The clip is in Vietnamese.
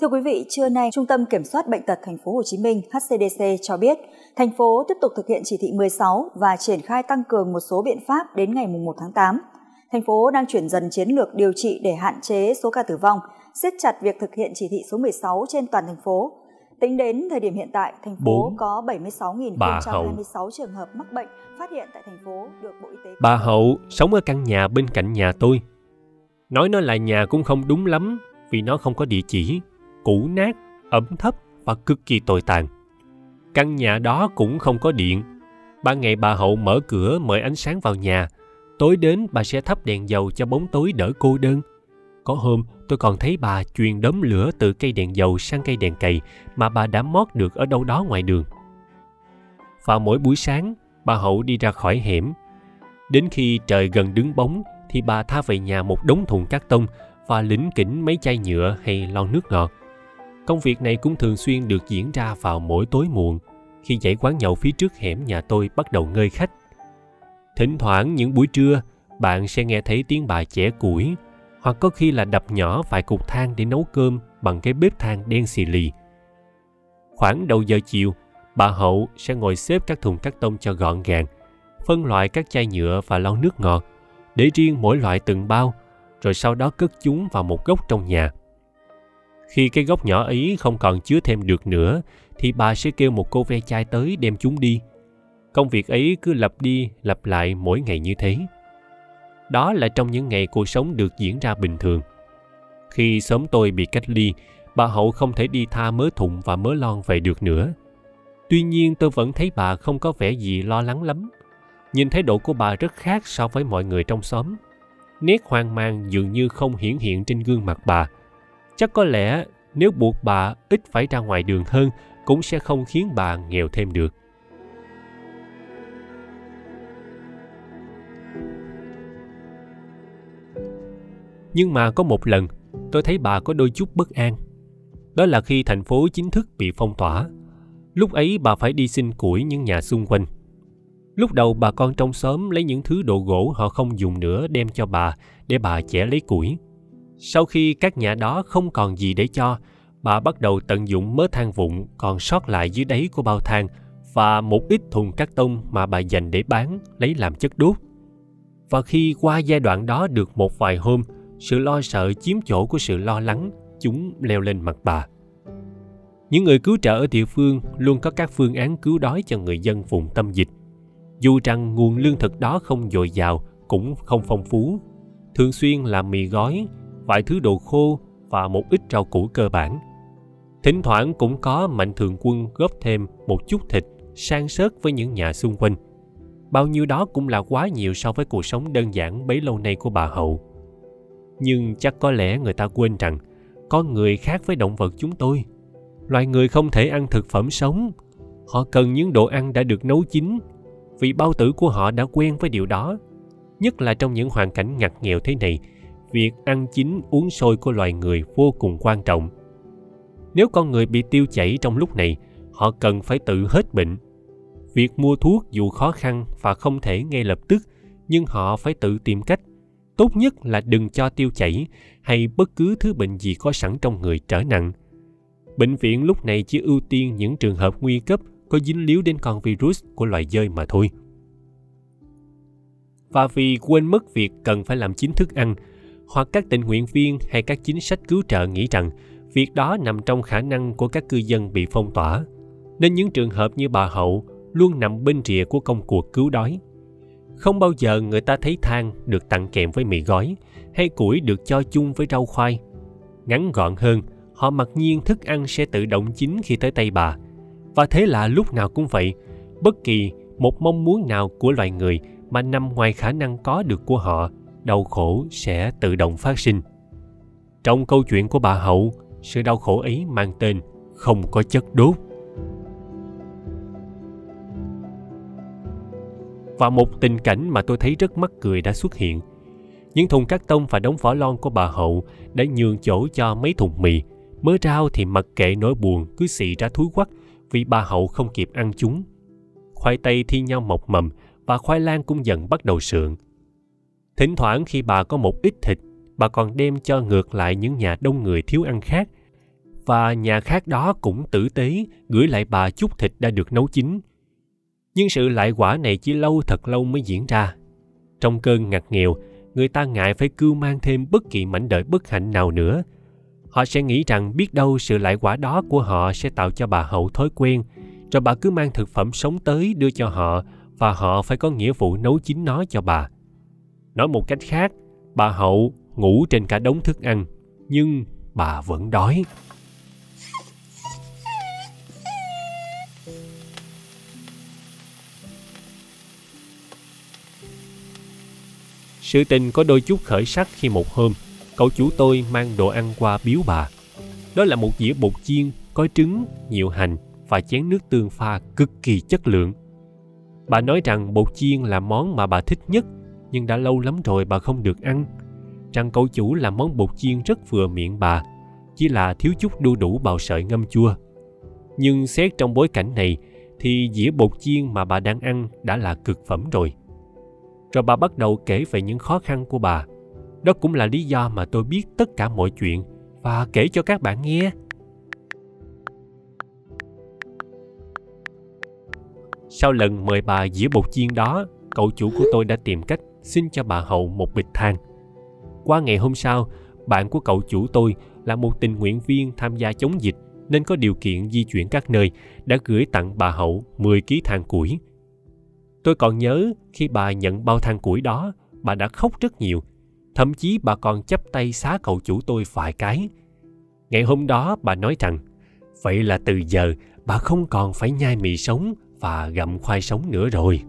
Thưa quý vị, trưa nay, Trung tâm Kiểm soát Bệnh tật Thành phố Hồ Chí Minh (HCDC) cho biết, thành phố tiếp tục thực hiện chỉ thị 16 và triển khai tăng cường một số biện pháp đến ngày 1 tháng 8. Thành phố đang chuyển dần chiến lược điều trị để hạn chế số ca tử vong, siết chặt việc thực hiện chỉ thị số 16 trên toàn thành phố. Tính đến thời điểm hiện tại, thành phố 4. có 76.026 trường hợp mắc bệnh phát hiện tại thành phố được Bộ Y tế. Bà Hậu sống ở căn nhà bên cạnh nhà tôi. Nói nó là nhà cũng không đúng lắm vì nó không có địa chỉ cũ nát, ẩm thấp và cực kỳ tồi tàn. Căn nhà đó cũng không có điện. Ban ngày bà Hậu mở cửa mời ánh sáng vào nhà. Tối đến bà sẽ thắp đèn dầu cho bóng tối đỡ cô đơn. Có hôm tôi còn thấy bà truyền đốm lửa từ cây đèn dầu sang cây đèn cầy mà bà đã mót được ở đâu đó ngoài đường. Vào mỗi buổi sáng, bà Hậu đi ra khỏi hẻm. Đến khi trời gần đứng bóng thì bà tha về nhà một đống thùng cát tông và lĩnh kỉnh mấy chai nhựa hay lon nước ngọt. Công việc này cũng thường xuyên được diễn ra vào mỗi tối muộn, khi dãy quán nhậu phía trước hẻm nhà tôi bắt đầu ngơi khách. Thỉnh thoảng những buổi trưa, bạn sẽ nghe thấy tiếng bà chẻ củi, hoặc có khi là đập nhỏ vài cục than để nấu cơm bằng cái bếp than đen xì lì. Khoảng đầu giờ chiều, bà Hậu sẽ ngồi xếp các thùng cắt tông cho gọn gàng, phân loại các chai nhựa và lon nước ngọt, để riêng mỗi loại từng bao, rồi sau đó cất chúng vào một góc trong nhà. Khi cái gốc nhỏ ấy không còn chứa thêm được nữa, thì bà sẽ kêu một cô ve chai tới đem chúng đi. Công việc ấy cứ lặp đi lặp lại mỗi ngày như thế. Đó là trong những ngày cuộc sống được diễn ra bình thường. Khi xóm tôi bị cách ly, bà Hậu không thể đi tha mớ thùng và mớ lon về được nữa. Tuy nhiên tôi vẫn thấy bà không có vẻ gì lo lắng lắm. Nhìn thái độ của bà rất khác so với mọi người trong xóm. Nét hoang mang dường như không hiển hiện trên gương mặt bà, chắc có lẽ nếu buộc bà ít phải ra ngoài đường hơn, cũng sẽ không khiến bà nghèo thêm được. Nhưng mà có một lần, tôi thấy bà có đôi chút bất an. Đó là khi thành phố chính thức bị phong tỏa. Lúc ấy bà phải đi xin củi những nhà xung quanh. Lúc đầu bà con trong xóm lấy những thứ đồ gỗ họ không dùng nữa đem cho bà để bà chẻ lấy củi sau khi các nhà đó không còn gì để cho, bà bắt đầu tận dụng mớ than vụn còn sót lại dưới đáy của bao than và một ít thùng cắt tông mà bà dành để bán lấy làm chất đốt. Và khi qua giai đoạn đó được một vài hôm, sự lo sợ chiếm chỗ của sự lo lắng, chúng leo lên mặt bà. Những người cứu trợ ở địa phương luôn có các phương án cứu đói cho người dân vùng tâm dịch. Dù rằng nguồn lương thực đó không dồi dào, cũng không phong phú. Thường xuyên là mì gói, vài thứ đồ khô và một ít rau củ cơ bản. Thỉnh thoảng cũng có mạnh thường quân góp thêm một chút thịt sang sớt với những nhà xung quanh. Bao nhiêu đó cũng là quá nhiều so với cuộc sống đơn giản bấy lâu nay của bà Hậu. Nhưng chắc có lẽ người ta quên rằng con người khác với động vật chúng tôi. Loài người không thể ăn thực phẩm sống. Họ cần những đồ ăn đã được nấu chín, vì bao tử của họ đã quen với điều đó. Nhất là trong những hoàn cảnh ngặt nghèo thế này việc ăn chín, uống sôi của loài người vô cùng quan trọng. Nếu con người bị tiêu chảy trong lúc này, họ cần phải tự hết bệnh. Việc mua thuốc dù khó khăn và không thể ngay lập tức, nhưng họ phải tự tìm cách. Tốt nhất là đừng cho tiêu chảy hay bất cứ thứ bệnh gì có sẵn trong người trở nặng. Bệnh viện lúc này chỉ ưu tiên những trường hợp nguy cấp có dính líu đến con virus của loài dơi mà thôi. Và vì quên mất việc cần phải làm chính thức ăn hoặc các tình nguyện viên hay các chính sách cứu trợ nghĩ rằng việc đó nằm trong khả năng của các cư dân bị phong tỏa. Nên những trường hợp như bà hậu luôn nằm bên rìa của công cuộc cứu đói. Không bao giờ người ta thấy than được tặng kèm với mì gói hay củi được cho chung với rau khoai. Ngắn gọn hơn, họ mặc nhiên thức ăn sẽ tự động chín khi tới tay bà. Và thế là lúc nào cũng vậy, bất kỳ một mong muốn nào của loài người mà nằm ngoài khả năng có được của họ đau khổ sẽ tự động phát sinh. Trong câu chuyện của bà hậu, sự đau khổ ấy mang tên không có chất đốt. Và một tình cảnh mà tôi thấy rất mắc cười đã xuất hiện. Những thùng cắt tông và đống vỏ lon của bà hậu đã nhường chỗ cho mấy thùng mì. Mớ rau thì mặc kệ nỗi buồn cứ xị ra thúi quắc vì bà hậu không kịp ăn chúng. Khoai tây thi nhau mọc mầm và khoai lang cũng dần bắt đầu sượng. Thỉnh thoảng khi bà có một ít thịt, bà còn đem cho ngược lại những nhà đông người thiếu ăn khác. và nhà khác đó cũng tử tế gửi lại bà chút thịt đã được nấu chín. Nhưng sự lại quả này chỉ lâu thật lâu mới diễn ra. Trong cơn ngặt nghèo, người ta ngại phải cưu mang thêm bất kỳ mảnh đời bất hạnh nào nữa. Họ sẽ nghĩ rằng biết đâu sự lại quả đó của họ sẽ tạo cho bà hậu thói quen, rồi bà cứ mang thực phẩm sống tới đưa cho họ và họ phải có nghĩa vụ nấu chín nó cho bà. Nói một cách khác, bà hậu ngủ trên cả đống thức ăn, nhưng bà vẫn đói. Sự tình có đôi chút khởi sắc khi một hôm, cậu chủ tôi mang đồ ăn qua biếu bà. Đó là một dĩa bột chiên, có trứng, nhiều hành và chén nước tương pha cực kỳ chất lượng. Bà nói rằng bột chiên là món mà bà thích nhất, nhưng đã lâu lắm rồi bà không được ăn. Rằng cậu chủ làm món bột chiên rất vừa miệng bà, chỉ là thiếu chút đu đủ bào sợi ngâm chua. Nhưng xét trong bối cảnh này, thì dĩa bột chiên mà bà đang ăn đã là cực phẩm rồi rồi bà bắt đầu kể về những khó khăn của bà đó cũng là lý do mà tôi biết tất cả mọi chuyện và kể cho các bạn nghe sau lần mời bà dĩa bột chiên đó cậu chủ của tôi đã tìm cách xin cho bà hậu một bịch than qua ngày hôm sau bạn của cậu chủ tôi là một tình nguyện viên tham gia chống dịch nên có điều kiện di chuyển các nơi đã gửi tặng bà hậu 10 kg than củi Tôi còn nhớ khi bà nhận bao than củi đó, bà đã khóc rất nhiều. Thậm chí bà còn chấp tay xá cậu chủ tôi vài cái. Ngày hôm đó bà nói rằng, vậy là từ giờ bà không còn phải nhai mì sống và gặm khoai sống nữa rồi.